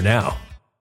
now.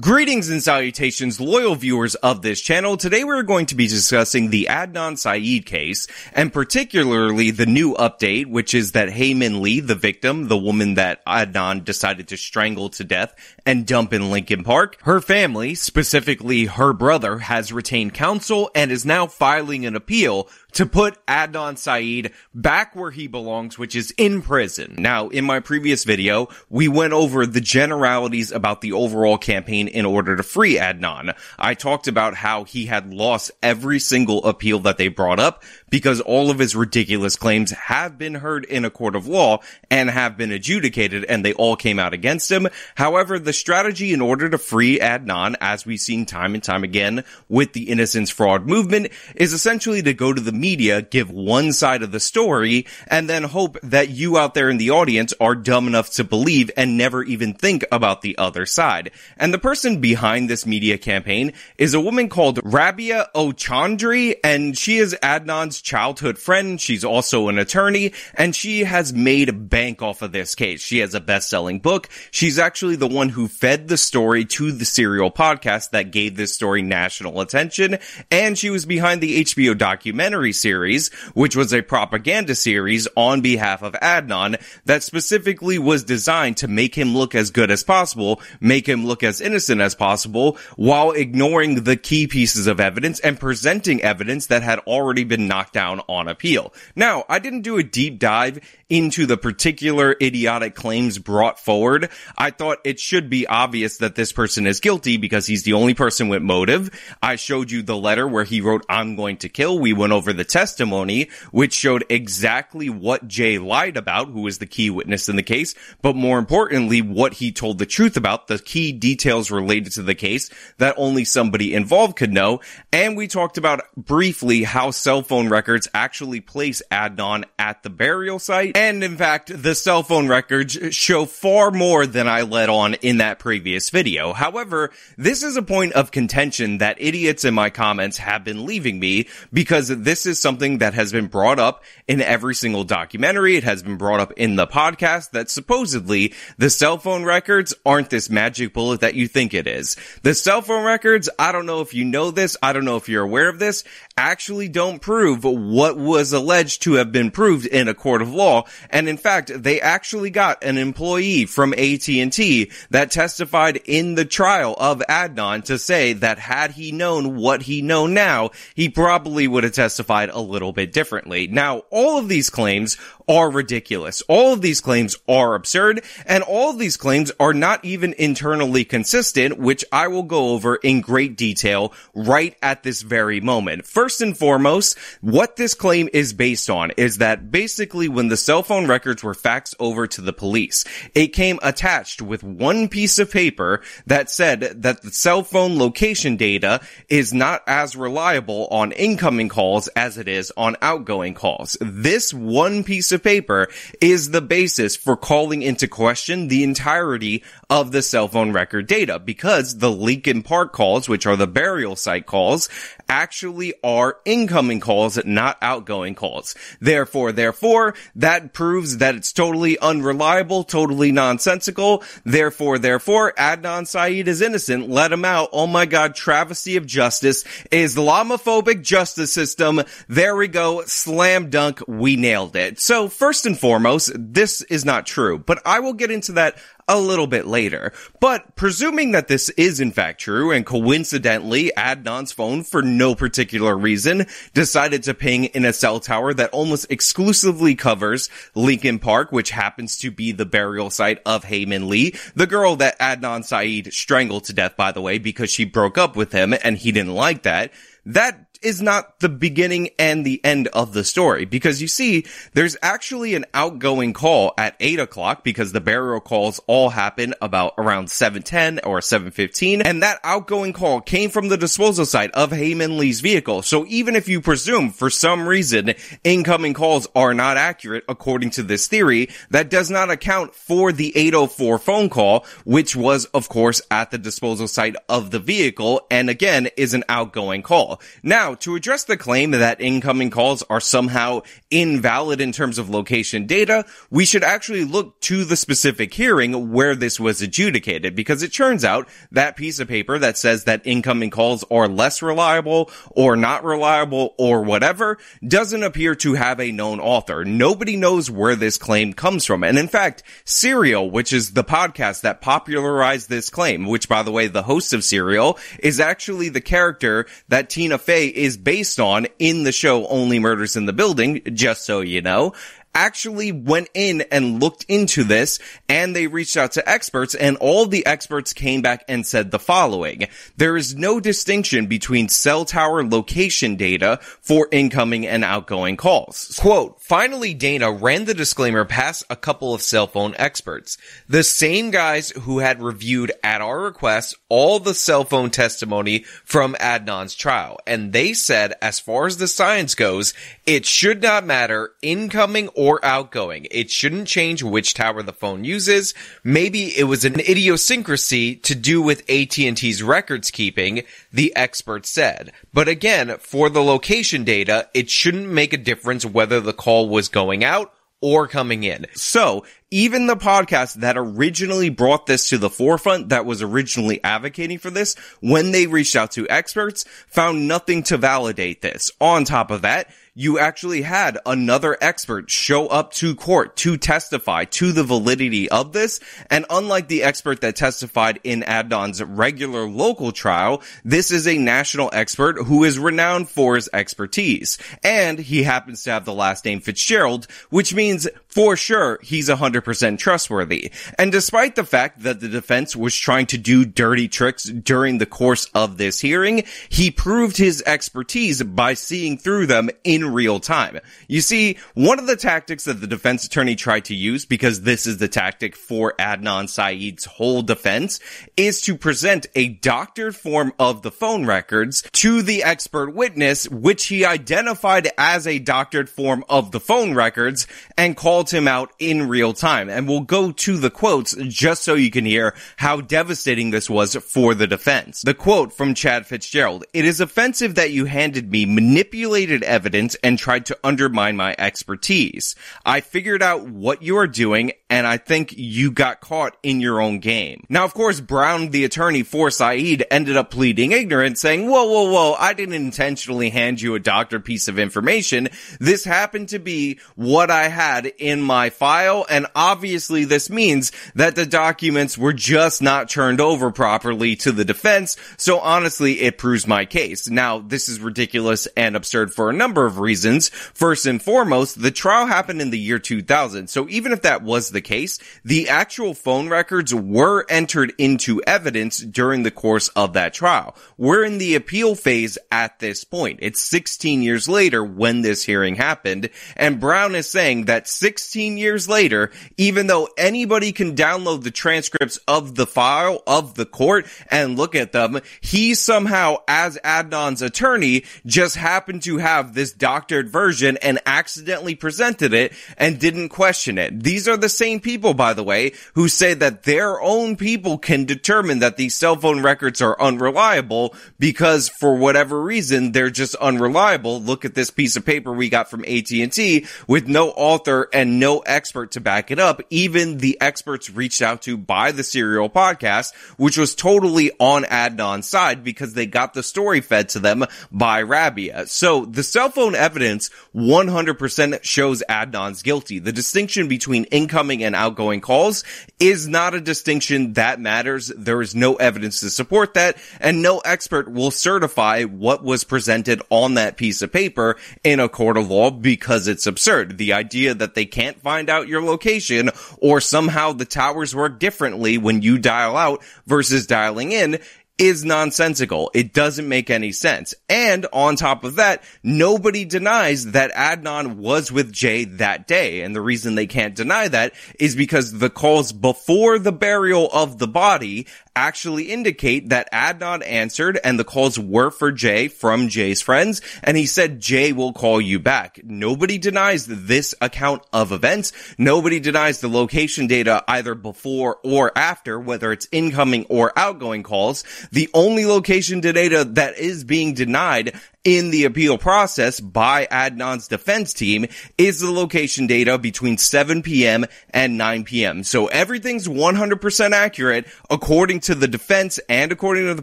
Greetings and salutations, loyal viewers of this channel. Today we're going to be discussing the Adnan Syed case, and particularly the new update, which is that Hae Min Lee, the victim, the woman that Adnan decided to strangle to death and dump in Leakin Park, her family, specifically her brother, has retained counsel and is now filing an appeal to put Adnan Syed back where he belongs, which is in prison. Now, in my previous video, we went over the generalities about the overall campaign in order to free Adnan. I talked about how he had lost every single appeal that they brought up because all of his ridiculous claims have been heard in a court of law and have been adjudicated and they all came out against him. However, the strategy in order to free Adnan, as we've seen time and time again with the innocence fraud movement, is essentially to go to the media, give one side of the story, and then hope that you out there in the audience are dumb enough to believe and never even think about the other side. And the person behind this media campaign is a woman called Rabia Chaudry, and she is Adnan's childhood friend. She's also an attorney, and she has made a bank off of this case. She has a best-selling book. She's actually the one who fed the story to the serial podcast that gave this story national attention, and she was behind the HBO documentary series, which was a propaganda series on behalf of Adnan that specifically was designed to make him look as good as possible, make him look as innocent as possible, while ignoring the key pieces of evidence and presenting evidence that had already been knocked down on appeal. Now, I didn't do a deep dive into the particular idiotic claims brought forward. I thought it should be obvious that this person is guilty because he's the only person with motive. I showed you the letter where he wrote, I'm going to kill. We went over the testimony, which showed exactly what Jay lied about, who was the key witness in the case, but more importantly, what he told the truth about, the key details related to the case that only somebody involved could know. And we talked about briefly how cell phone records actually place Adnan at the burial site. And in fact, the cell phone records show far more than I let on in that previous video. However, this is a point of contention that idiots in my comments have been leaving me because this is something that has been brought up in every single documentary. It has been brought up in the podcast that supposedly the cell phone records aren't this magic bullet that you think it is. The cell phone records, I don't know if you know this. I don't know if you're aware of this, actually don't prove what was alleged to have been proved in a court of law. And in fact, they actually got an employee from AT&T that testified in the trial of Adnan to say that had he known what he know now, he probably would have testified a little bit differently. Now, all of these claims are ridiculous. All of these claims are absurd, and all of these claims are not even internally consistent, which I will go over in great detail right at this very moment. First and foremost, what this claim is based on is that basically when the cell phone records were faxed over to the police, it came attached with one piece of paper that said that the cell phone location data is not as reliable on incoming calls as it is on outgoing calls. This one piece of paper is the basis for calling into question the entirety of the cell phone record data because the Leakin Park calls, which are the burial site calls, actually are incoming calls, not outgoing calls. Therefore, therefore, that proves that it's totally unreliable, totally nonsensical. Therefore, therefore, Adnan Syed is innocent. Let him out. Oh my god, travesty of justice. Islamophobic justice system. There we go. Slam dunk. We nailed it. So first and foremost, this is not true, but I will get into that a little bit later. But presuming that this is in fact true and coincidentally Adnan's phone for no particular reason decided to ping in a cell tower that almost exclusively covers Leakin Park, which happens to be the burial site of Hae Min Lee, the girl that Adnan Syed strangled to death by the way because she broke up with him and he didn't like that that is not the beginning and the end of the story because you see, there's actually an outgoing call at 8 o'clock because the burial calls all happen about around 710 or 715 and that outgoing call came from the disposal site of Hae Min Lee's vehicle. So even if you presume for some reason incoming calls are not accurate according to this theory, that does not account for the 804 phone call, which was of course at the disposal site of the vehicle and again is an outgoing call. Now, to address the claim that incoming calls are somehow invalid in terms of location data, we should actually look to the specific hearing where this was adjudicated because it turns out that piece of paper that says that incoming calls are less reliable or not reliable or whatever doesn't appear to have a known author. Nobody knows where this claim comes from. And in fact, Serial, which is the podcast that popularized this claim, which by the way, the host of Serial is actually the character that Tina Fey is based on in the show Only Murders in the Building, just so you know actually went in and looked into this and they reached out to experts and all the experts came back and said the following. There is no distinction between cell tower location data for incoming and outgoing calls. Quote, finally Dana ran the disclaimer past a couple of cell phone experts. The same guys who had reviewed at our request all the cell phone testimony from Adnan's trial. And they said, as far as the science goes, it should not matter incoming or outgoing. It shouldn't change which tower the phone uses. Maybe it was an idiosyncrasy to do with AT&T's records keeping, the expert said. But again, for the location data, it shouldn't make a difference whether the call was going out or coming in. So even the podcast that originally brought this to the forefront, that was originally advocating for this, when they reached out to experts, found nothing to validate this. On top of that, you actually had another expert show up to court to testify to the validity of this. And unlike the expert that testified in Adnan's regular local trial, this is a national expert who is renowned for his expertise. And he happens to have the last name Fitzgerald, which means for sure he's 100% trustworthy. And despite the fact that the defense was trying to do dirty tricks during the course of this hearing, he proved his expertise by seeing through them in in real time. You see, one of the tactics that the defense attorney tried to use, because this is the tactic for Adnan Syed's whole defense, is to present a doctored form of the phone records to the expert witness, which he identified as a doctored form of the phone records and called him out in real time. And we'll go to the quotes just so you can hear how devastating this was for the defense. The quote from Chad Fitzgerald, it is offensive that you handed me manipulated evidence and tried to undermine my expertise. I figured out what you are doing and I think you got caught in your own game. Now, of course, Brown, the attorney for Syed, ended up pleading ignorance, saying, whoa, whoa, whoa, I didn't intentionally hand you a doctored piece of information. This happened to be what I had in my file, and obviously this means that the documents were just not turned over properly to the defense, so honestly, it proves my case. Now, this is ridiculous and absurd for a number of reasons. First and foremost, the trial happened in the year 2000. So even if that was the case, the actual phone records were entered into evidence during the course of that trial. We're in the appeal phase at this point. It's 16 years later when this hearing happened. And Brown is saying that 16 years later, even though anybody can download the transcripts of the file of the court and look at them, he somehow, as Adnan's attorney, just happened to have this doctored version and accidentally presented it and didn't question it. These are the same people, by the way, who say that their own people can determine that these cell phone records are unreliable because for whatever reason, they're just unreliable. Look at this piece of paper we got from AT&T with no author and no expert to back it up. Even the experts reached out to by the Serial podcast, which was totally on Adnan's side because they got the story fed to them by Rabia. So the cell phone evidence 100% shows Adnan's guilty. The distinction between incoming and outgoing calls is not a distinction that matters. There is no evidence to support that and no expert will certify what was presented on that piece of paper in a court of law because it's absurd. The idea that they can't find out your location or somehow the towers work differently when you dial out versus dialing in is nonsensical. It doesn't make any sense. And on top of that, nobody denies that Adnan was with Jay that day. And the reason they can't deny that is because the calls before the burial of the body actually indicate that Adnan answered and the calls were for Jay from Jay's friends. And he said, Jay will call you back. Nobody denies this account of events. Nobody denies the location data either before or after, whether it's incoming or outgoing calls. The only location data that is being denied in the appeal process by Adnan's defense team is the location data between 7 p.m. and 9 p.m. So everything's 100% accurate according to the defense and according to the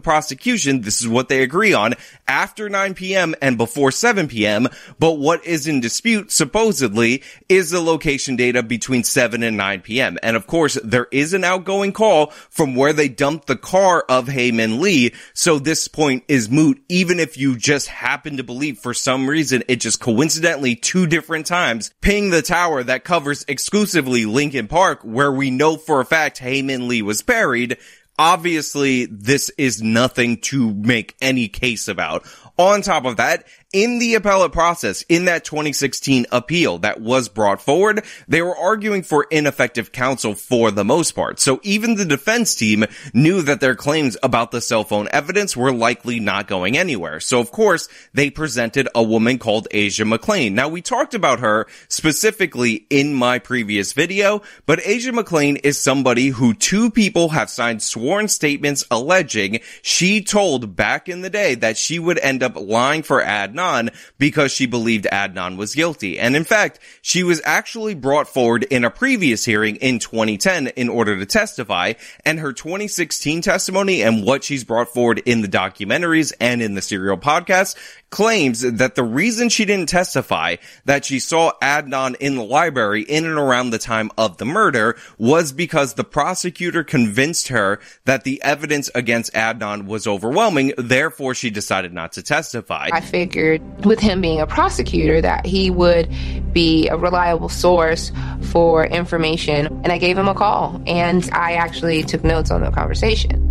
prosecution. This is what they agree on after 9 p.m. and before 7 p.m. But what is in dispute supposedly is the location data between 7 and 9 p.m. And of course, there is an outgoing call from where they dumped the car of Hae Min Lee. So this point is moot, even if you just have happen to believe for some reason it just coincidentally two different times ping the tower that covers exclusively Leakin Park where we know for a fact Hae Min Lee was buried. Obviously, this is nothing to make any case about. On top of that, in the appellate process, in that 2016 appeal that was brought forward, they were arguing for ineffective counsel for the most part. So even the defense team knew that their claims about the cell phone evidence were likely not going anywhere. So of course, they presented a woman called Asia McClain. Now we talked about her specifically in my previous video, but Asia McClain is somebody who two people have signed sworn statements alleging she told back in the day that she would end up lying for Adnan Adnan because she believed Adnan was guilty. And in fact, she was actually brought forward in a previous hearing in 2010 in order to testify. And her 2016 testimony and what she's brought forward in the documentaries and in the serial podcast claims that the reason she didn't testify that she saw Adnan in the library in and around the time of the murder was because the prosecutor convinced her that the evidence against Adnan was overwhelming. Therefore, she decided not to testify. I figured with him being a prosecutor that he would be a reliable source for information. And I gave him a call and I actually took notes on the conversation.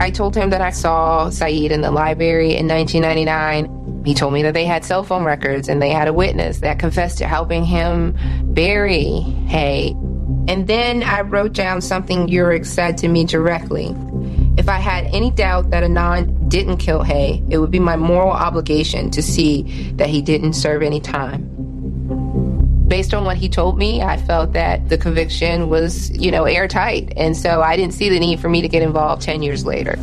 I told him that I saw Syed in the library in 1999. He told me that they had cell phone records and they had a witness that confessed to helping him bury Hae. And then I wrote down something Urick said to me directly. If I had any doubt that Adnan didn't kill Hae, it would be my moral obligation to see that he didn't serve any time based on what he told me, I felt that the conviction was, you know, airtight. And so I didn't see the need for me to get involved 10 years later.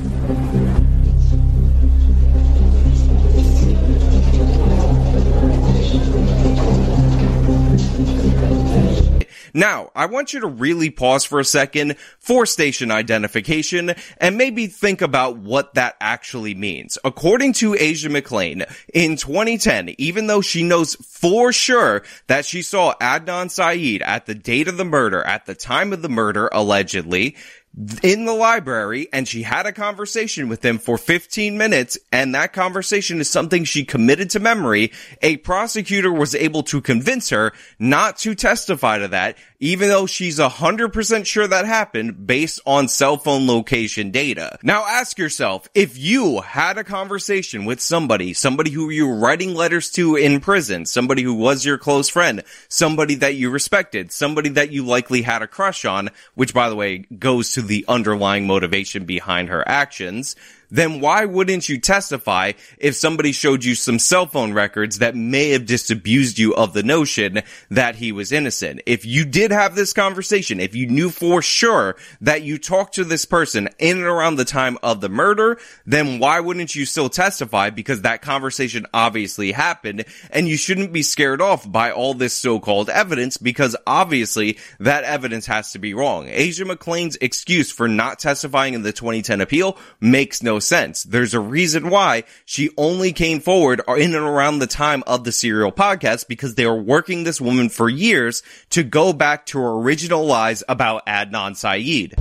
Now, I want you to really pause for a second for station identification and maybe think about what that actually means. According to Asia McClain, in 2010, even though she knows for sure that she saw Adnan Syed at the date of the murder, at the time of the murder, allegedly, in the library and she had a conversation with him for 15 minutes and that conversation is something she committed to memory, a prosecutor was able to convince her not to testify to that even though she's 100% sure that happened based on cell phone location data. Now ask yourself, if you had a conversation with somebody, somebody who you were writing letters to in prison, somebody who was your close friend, somebody that you respected, somebody that you likely had a crush on, which by the way goes to the underlying motivation behind her actions, then why wouldn't you testify if somebody showed you some cell phone records that may have disabused you of the notion that he was innocent? If you did have this conversation, if you knew for sure that you talked to this person in and around the time of the murder, then why wouldn't you still testify? Because that conversation obviously happened and you shouldn't be scared off by all this so-called evidence because obviously that evidence has to be wrong. Asia McClain's excuse for not testifying in the 2010 appeal makes no sense. There's a reason why she only came forward in and around the time of the serial podcast because they were working this woman for years to go back to her original lies about Adnan Syed.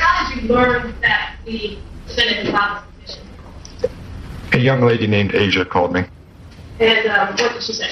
how did you learn that the defendant filed this petition? A young lady named Asia called me. And um, what did she say?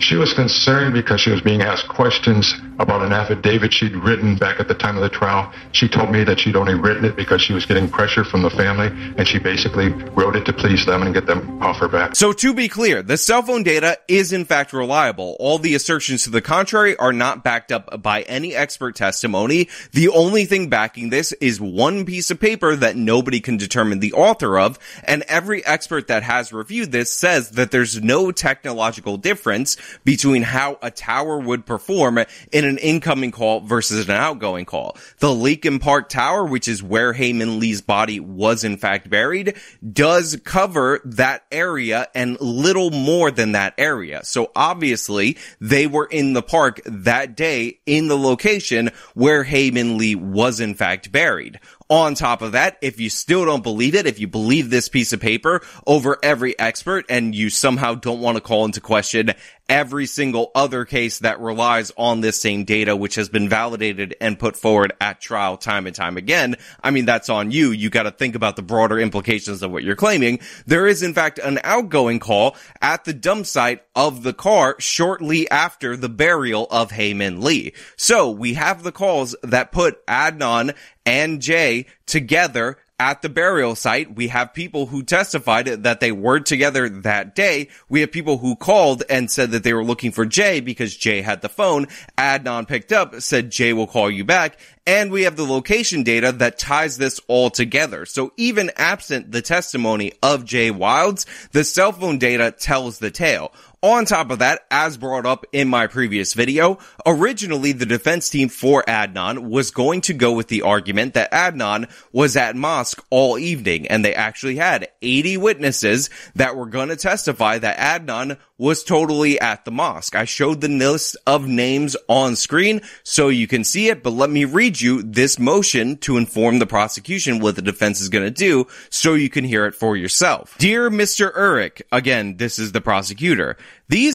She was concerned because she was being asked questions about an affidavit she'd written back at the time of the trial. She told me that she'd only written it because she was getting pressure from the family, and she basically wrote it to please them and get them off her back. So to be clear, the cell phone data is in fact reliable. All the assertions to the contrary are not backed up by any expert testimony. The only thing backing this is one piece of paper that nobody can determine the author of, and every expert that has reviewed this says that there's no technological difference between how a tower would perform in an incoming call versus an outgoing call. The Leakin Park Tower, which is where Hae Min Lee's body was in fact buried, does cover that area and little more than that area. So obviously they were in the park that day in the location where Hae Min Lee was in fact buried. On top of that, if you still don't believe it, if you believe this piece of paper over every expert and you somehow don't want to call into question every single other case that relies on this same data, which has been validated and put forward at trial time and time again. I mean, that's on you. You got to think about the broader implications of what you're claiming. There is in fact an outgoing call at the dump site of the car shortly after the burial of Hae Min Lee. So we have the calls that put Adnan and Jay together at the burial site. We have people who testified that they were together that day. We have people who called and said that they were looking for Jay because Jay had the phone. Adnan picked up, said Jay will call you back. And we have the location data that ties this all together. So even absent the testimony of Jay Wilds, the cell phone data tells the tale. On top of that, as brought up in my previous video, originally the defense team for Adnan was going to go with the argument that Adnan was at mosque all evening and they actually had 80 witnesses that were going to testify that Adnan was totally at the mosque. I showed the list of names on screen so you can see it, but let me read you this motion to inform the prosecution what the defense is going to do so you can hear it for yourself. Dear Mr. Urick, again, this is the prosecutor. These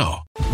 now.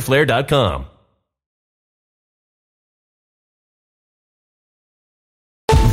fighterflare.com.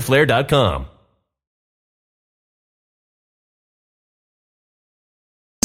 These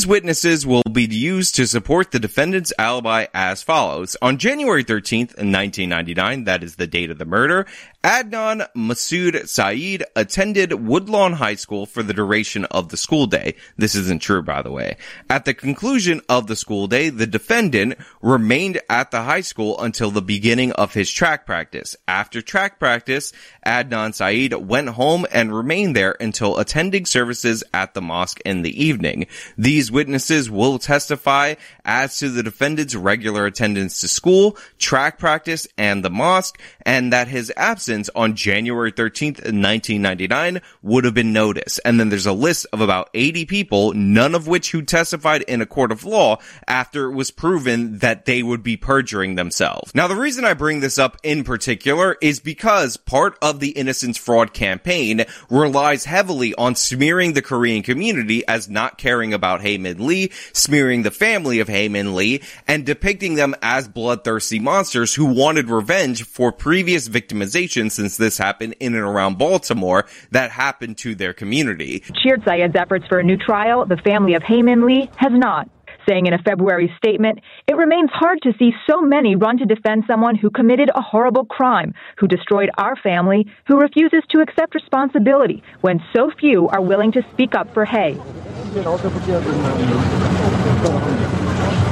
witnesses will be used to support the defendant's alibi as follows. On January 13th, 1999, that is the date of the murder, Adnan Masood Syed attended Woodlawn High School for the duration of the school day. This isn't true, by the way. At the conclusion of the school day, the defendant remained at the high school until the beginning of his track practice. After track practice, Adnan Syed went home and remained there until attending services at the mosque in the evening. These witnesses will testify as to the defendant's regular attendance to school, track practice, and the mosque, and that his absence on January 13th, 1999 would have been noticed. And then there's a list of about 80 people, none of which who testified in a court of law after it was proven that they would be perjuring themselves. Now, the reason I bring this up in particular is because part of the innocence fraud campaign relies heavily on smearing the Korean community as not caring about Hae Min Lee, smearing the family of Hae Min Lee, and depicting them as bloodthirsty monsters who wanted revenge for previous victimization since this happened in and around Baltimore that happened to their community. Cheered Syed's efforts for a new trial. The family of Hae Min Lee has not. Saying in a February statement, it remains hard to see so many run to defend someone who committed a horrible crime, who destroyed our family, who refuses to accept responsibility when so few are willing to speak up for Hae.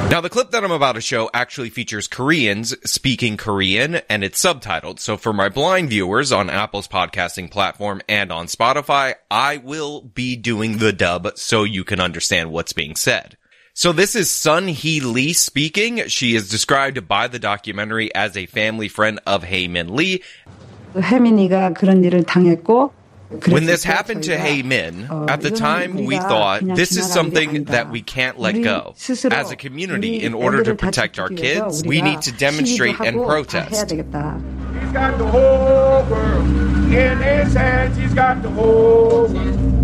Now, the clip that I'm about to show actually features Koreans speaking Korean and it's subtitled. So for my blind viewers on Apple's podcasting platform and on Spotify, I will be doing the dub so you can understand what's being said. So this is Sun Hee Lee speaking. She is described by the documentary as a family friend of Hae Min Lee. when this happened to Hae Min, at the time we thought this is something that we can't let go. As a community, in order to protect our kids, we need to demonstrate and protest. He's got the whole world in his hands. He's got the whole world.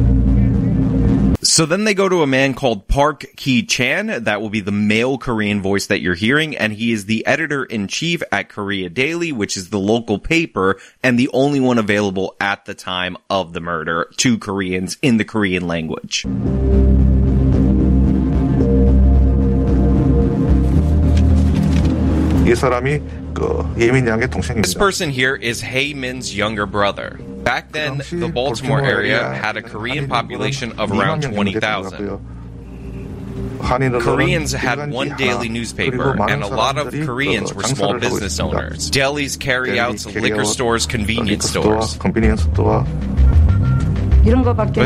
So then they go to a man called Park Ki Chan. That will be the male Korean voice that you're hearing. And he is the editor in chief at Korea Daily, which is the local paper and the only one available at the time of the murder to Koreans in the Korean language. This person here is Hae Min's younger brother. Back then, the Baltimore area had a Korean population of around 20,000. Koreans had one daily newspaper, and a lot of Koreans were small business owners. Delis, carryouts, liquor stores, convenience stores.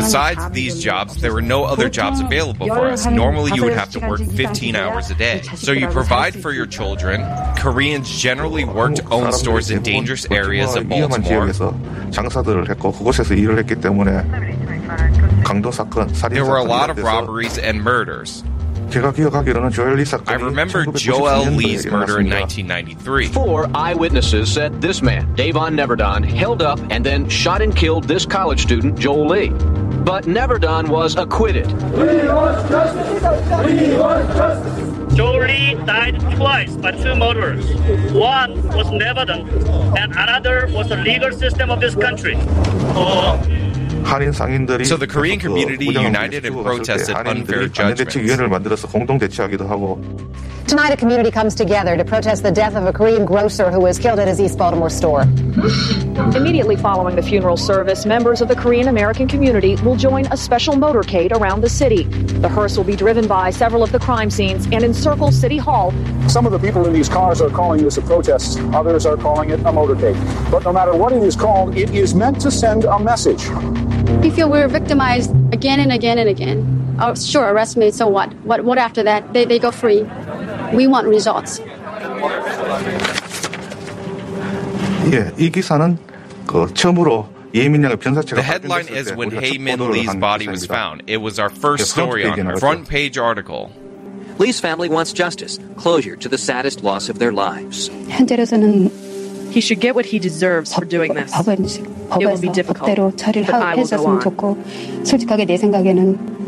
Besides these jobs, there were no other jobs available for us. Normally, you would have to work 15 hours a day. So you provide for your children. Koreans generally work to own stores in dangerous areas of Baltimore. There were a lot of robberies and murders. I remember Joel Lee's murder in 1993. Four eyewitnesses said this man, Davon Neverdon, held up and then shot and killed this college student, Joel Lee. But Neverdon was acquitted. We want justice! We want justice! Joel Lee died twice by two murderers. One was Neverdon, and another was the legal system of this country. Oh. So the Korean community united and protested unfair judgments. Tonight, a community comes together to protest the death of a Korean grocer who was killed at his East Baltimore store. Immediately following the funeral service, members of the Korean American community will join a special motorcade around the city. The hearse will be driven by several of the crime scenes and encircle City Hall. Some of the people in these cars are calling this a protest, others are calling it a motorcade. But no matter what it is called, it is meant to send a message. We feel we're victimized again and again and again. Oh, sure, arrest me, so what? What, what after that? They, they go free. We want results. 예, 이 기사는 그 처음으로 the headline is when Hae Min Lee's body was found. It was our first story on our front page article. Lee's family wants justice, closure to the saddest loss of their lives. 현재로서는 he should get what he deserves for doing this. 법은 It will be 법에서 difficult, 법대로 처리를 but I 하- will go 해줬으면 on. 좋고 솔직하게 내 생각에는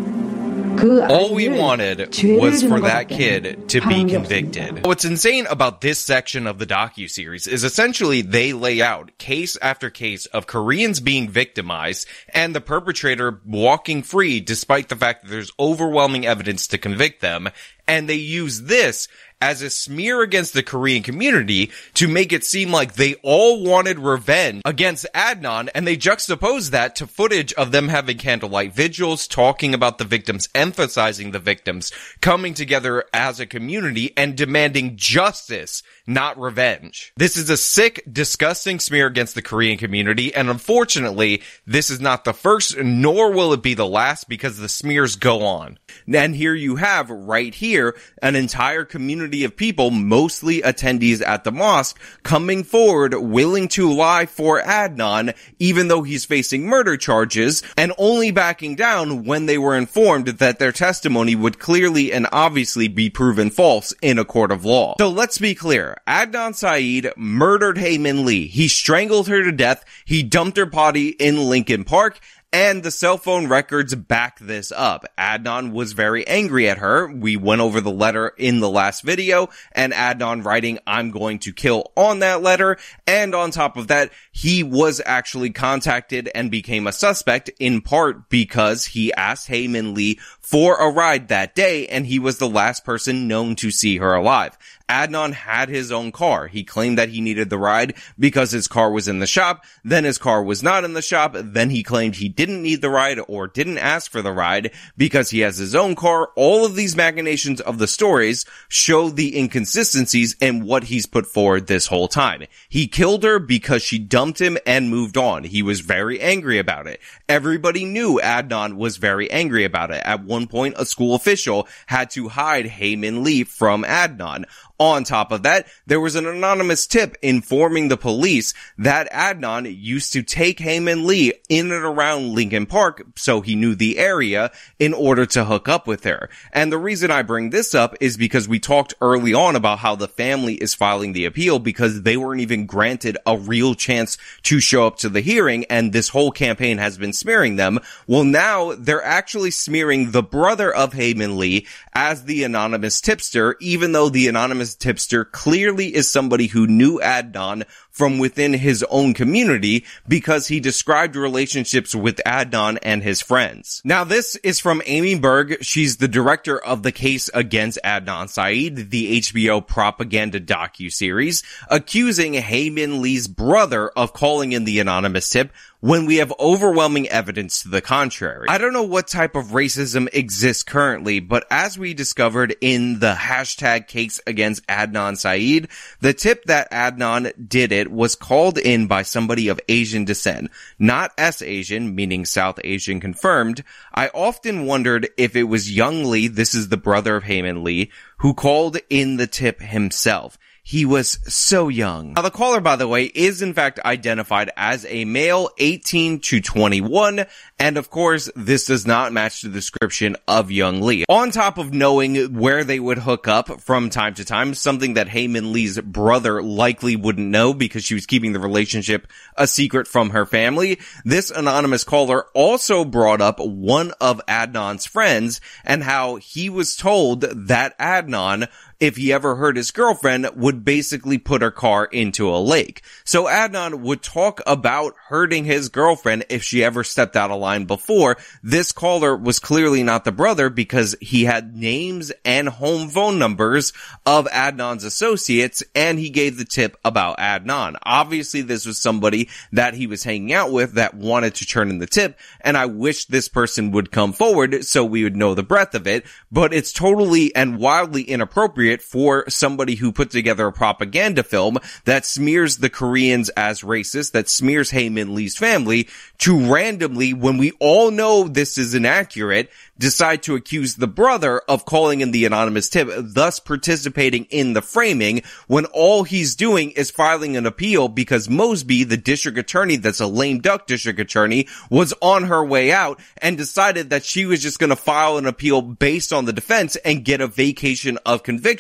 그 All we wanted was for that kid to be convicted. What's insane about this section of the docu-series is essentially they lay out case after case of Koreans being victimized and the perpetrator walking free despite the fact that there's overwhelming evidence to convict them. And they use this as a smear against the Korean community to make it seem like they all wanted revenge against Adnan and they juxtaposed that to footage of them having candlelight vigils, talking about the victims, emphasizing the victims, coming together as a community and demanding justice, not revenge. This is a sick, disgusting smear against the Korean community and unfortunately, this is not the first nor will it be the last because the smears go on. And here you have right here an entire community of people, mostly attendees at the mosque, coming forward willing to lie for Adnan, even though he's facing murder charges, and only backing down when they were informed that their testimony would clearly and obviously be proven false in a court of law. So let's be clear. Adnan Syed murdered Hae Min Lee. He strangled her to death. He dumped her body in Leakin Park. And the cell phone records back this up. Adnan was very angry at her. We went over the letter in the last video and Adnan writing, I'm going to kill on that letter. And on top of that, he was actually contacted and became a suspect in part because he asked Hae Min Lee for a ride that day and he was the last person known to see her alive. Adnan had his own car. He claimed that he needed the ride because his car was in the shop. Then his car was not in the shop. Then he claimed he didn't need the ride or didn't ask for the ride because he has his own car. All of these machinations of the stories show the inconsistencies in what he's put forward this whole time. He killed her because she dumped him and moved on. He was very angry about it. Everybody knew Adnan was very angry about it. At one point, a school official had to hide Hae Min Lee from Adnan. On top of that, there was an anonymous tip informing the police that Adnan used to take Hae Min Lee in and around Leakin Park so he knew the area in order to hook up with her. And the reason I bring this up is because we talked early on about how the family is filing the appeal because they weren't even granted a real chance to show up to the hearing and this whole campaign has been smearing them. Well, now they're actually smearing the brother of Hae Min Lee as the anonymous tipster, even though the anonymous tipster clearly is somebody who knew Adnan from within his own community because he described relationships with Adnan and his friends. Now this is from Amy Berg. She's the director of the case against Adnan Syed, the HBO propaganda docu-series, accusing Hae Min Lee's brother of calling in the anonymous tip when we have overwhelming evidence to the contrary. I don't know what type of racism exists currently, but as we discovered in the hashtag case against Adnan Syed, the tip that Adnan did it was called in by somebody of Asian descent, not S Asian, meaning South Asian confirmed. I often wondered if it was Young Lee, this is the brother of Hae Min Lee, who called in the tip himself. He was so young. Now the caller, by the way, is in fact identified as a male 18 to 21. And of course, this does not match the description of young Lee. On top of knowing where they would hook up from time to time, something that Hae Min Lee's brother likely wouldn't know because she was keeping the relationship a secret from her family, this anonymous caller also brought up one of Adnan's friends and how he was told that Adnan if he ever hurt his girlfriend, would basically put her car into a lake. So Adnan would talk about hurting his girlfriend if she ever stepped out of line before. This caller was clearly not the brother because he had names and home phone numbers of Adnan's associates and he gave the tip about Adnan. Obviously this was somebody that he was hanging out with that wanted to turn in the tip and I wish this person would come forward so we would know the breadth of it, but it's totally and wildly inappropriate appropriate for somebody who put together a propaganda film that smears the Koreans as racist, that smears Hae Min Lee's family to randomly, when we all know this is inaccurate, decide to accuse the brother of calling in the anonymous tip, thus participating in the framing when all he's doing is filing an appeal because Mosby, the district attorney that's a lame duck district attorney, was on her way out and decided that she was just going to file an appeal based on the defense and get a vacation of conviction,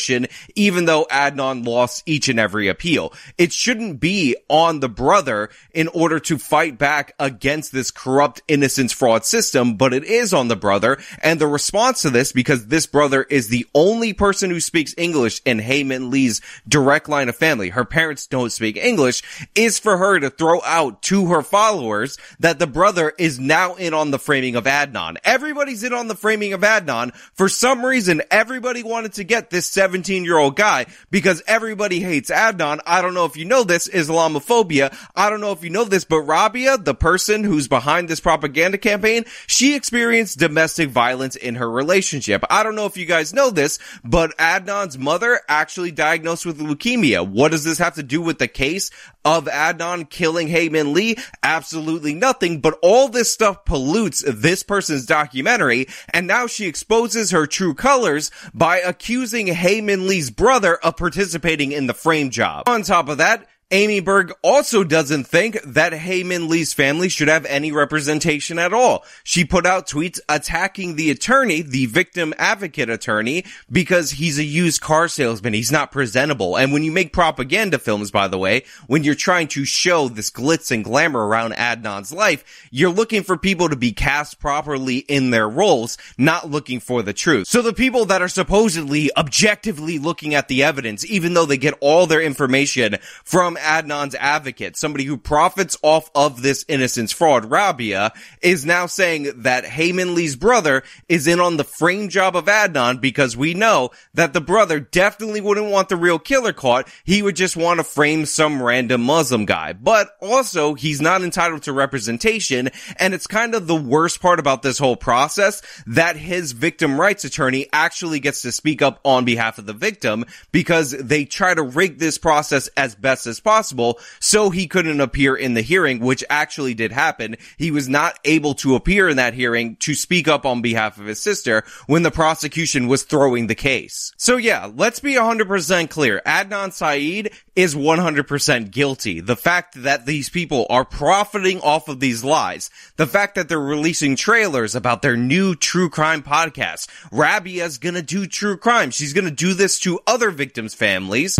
even though Adnan lost each and every appeal. It shouldn't be on the brother in order to fight back against this corrupt innocence fraud system, but it is on the brother and the response to this, because this brother is the only person who speaks English in Hae Min Lee's direct line of family, her parents don't speak English, is for her to throw out to her followers that the brother is now in on the framing of Adnan. Everybody's in on the framing of Adnan. For some reason, everybody wanted to get this 17 year old guy because everybody hates Adnan. I don't know if you know this, Islamophobia. I don't know if you know this, but Rabia, the person who's behind this propaganda campaign, she experienced domestic violence in her relationship. I don't know if you guys know this, but Adnan's mother actually diagnosed with leukemia. What does this have to do with the case of Adnan killing Hae Min Lee? Absolutely nothing, but all this stuff pollutes this person's documentary, and now she exposes her true colors by accusing Hae Min Lee's brother of participating in the frame job. On top of that, Amy Berg also doesn't think that Hae Min Lee's family should have any representation at all. She put out tweets attacking the attorney, the victim advocate attorney, because he's a used car salesman. He's not presentable. And when you make propaganda films, by the way, when you're trying to show this glitz and glamour around Adnan's life, you're looking for people to be cast properly in their roles, not looking for the truth. So the people that are supposedly objectively looking at the evidence, even though they get all their information from Adnan's advocate, somebody who profits off of this innocence fraud, Rabia, is now saying that Hae Min Lee's brother is in on the frame job of Adnan because we know that the brother definitely wouldn't want the real killer caught. He would just want to frame some random Muslim guy. But also, he's not entitled to representation, and it's kind of the worst part about this whole process that his victim rights attorney actually gets to speak up on behalf of the victim because they try to rig this process as best as possible possible, so he couldn't appear in the hearing, which actually did happen. He was not able to appear in that hearing to speak up on behalf of his sister when the prosecution was throwing the case. So yeah, let's be 100% clear. Adnan Syed is 100% guilty. The fact that these people are profiting off of these lies, the fact that they're releasing trailers about their new true crime podcast, Rabia's gonna do true crime. She's gonna do this to other victims' families.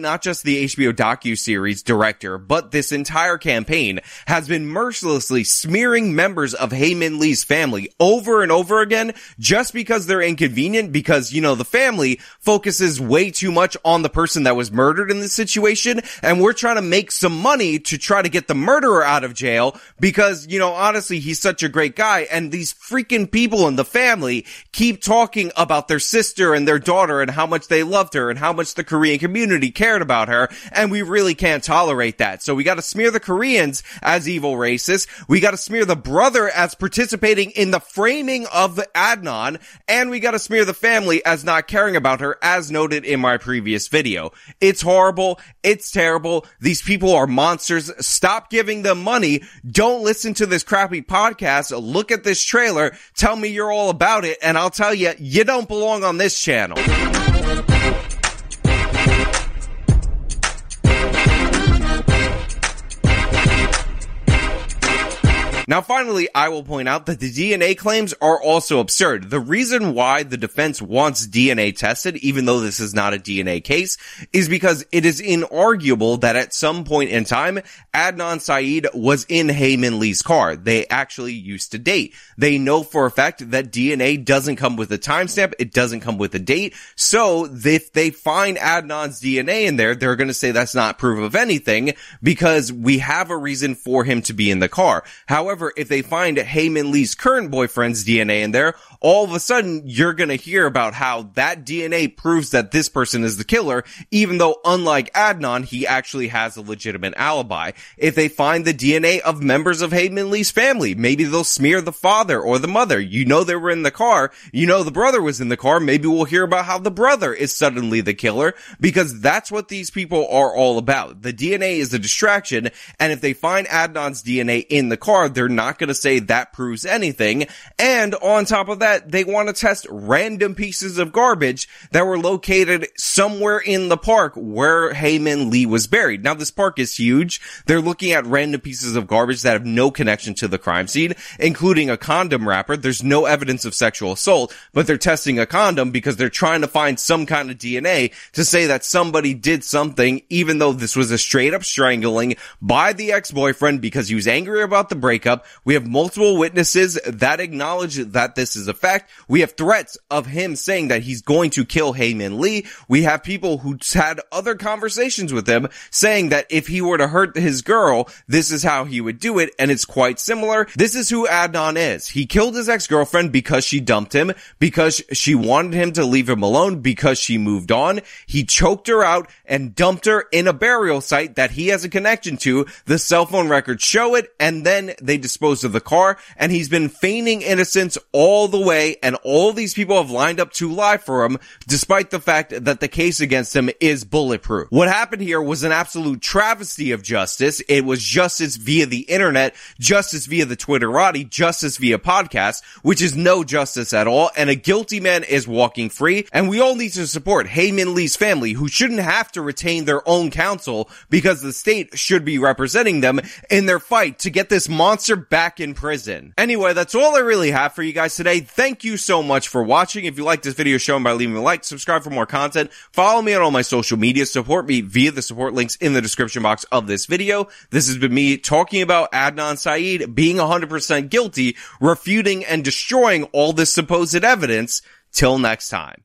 Not just the HBO docu-series director, but this entire campaign has been mercilessly smearing members of Hae Min Lee's family over and over again just because they're inconvenient because, you know, the family focuses way too much on the person that was murdered in this situation and we're trying to make some money to try to get the murderer out of jail because, you know, honestly, he's such a great guy and these freaking people in the family keep talking about their sister and their daughter and how much they loved her and how much the Korean community community cared about her, and we really can't tolerate that. So we gotta smear the Koreans as evil racists. We gotta smear the brother as participating in the framing of Adnan, and we gotta smear the family as not caring about her, as noted in my previous video. It's horrible. It's terrible. These people are monsters. Stop giving them money. Don't listen to this crappy podcast. Look at this trailer. Tell me you're all about it, and I'll tell you, you don't belong on this channel. Now finally, I will point out that the DNA claims are also absurd. The reason why the defense wants DNA tested, even though this is not a DNA case, is because it is inarguable that at some point in time, Adnan Syed was in Hae Min Lee's car. They actually used to date. They know for a fact that DNA doesn't come with a timestamp. It doesn't come with a date. So if they find Adnan's DNA in there, they're going to say that's not proof of anything because we have a reason for him to be in the car. However, if they find Hae Min Lee's current boyfriend's DNA in there, all of a sudden you're going to hear about how that DNA proves that this person is the killer, even though unlike Adnan, he actually has a legitimate alibi. If they find the DNA of members of Hae Min Lee's family, maybe they'll smear the father or the mother. You know they were in the car. You know the brother was in the car. Maybe we'll hear about how the brother is suddenly the killer because that's what these people are all about. The DNA is a distraction. And if they find Adnan's DNA in the car, they're not going to say that proves anything. And on top of that, they want to test random pieces of garbage that were located somewhere in the park where Hae Min Lee was buried. Now this park is huge. They're looking at random pieces of garbage that have no connection to the crime scene, including a condom wrapper. There's no evidence of sexual assault, but they're testing a condom because they're trying to find some kind of DNA to say that somebody did something, even though this was a straight up strangling by the ex-boyfriend because he was angry about the breakup. We have multiple witnesses that acknowledge that this is a fact. We have threats of him saying that he's going to kill Hae Min Lee. We have people who had other conversations with him saying that if he were to hurt his girl, this is how he would do it. And it's quite similar. This is who Adnan is. He killed his ex-girlfriend because she dumped him, because she wanted him to leave him alone, because she moved on. He choked her out and dumped her in a burial site that he has a connection to. The cell phone records show it. And then they disposed of the car and he's been feigning innocence all the way. And all these people have lined up to lie for him, despite the fact that the case against him is bulletproof. What happened here was an absolute travesty of justice. It was justice via the internet, justice via the Twitterati, justice via podcast, which is no justice at all. And a guilty man is walking free. And we all need to support Hae Min Lee's family, who shouldn't have to retain their own counsel because the state should be representing them in their fight to get this monster back in prison. Anyway, that's all I really have for you guys today. Thank you so much for watching. If you like this video, show them by leaving a like, subscribe for more content, follow me on all my social media, support me via the support links in the description box of this video. This has been me talking about Adnan Syed being 100% guilty, refuting and destroying all this supposed evidence. Till next time.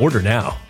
Order now.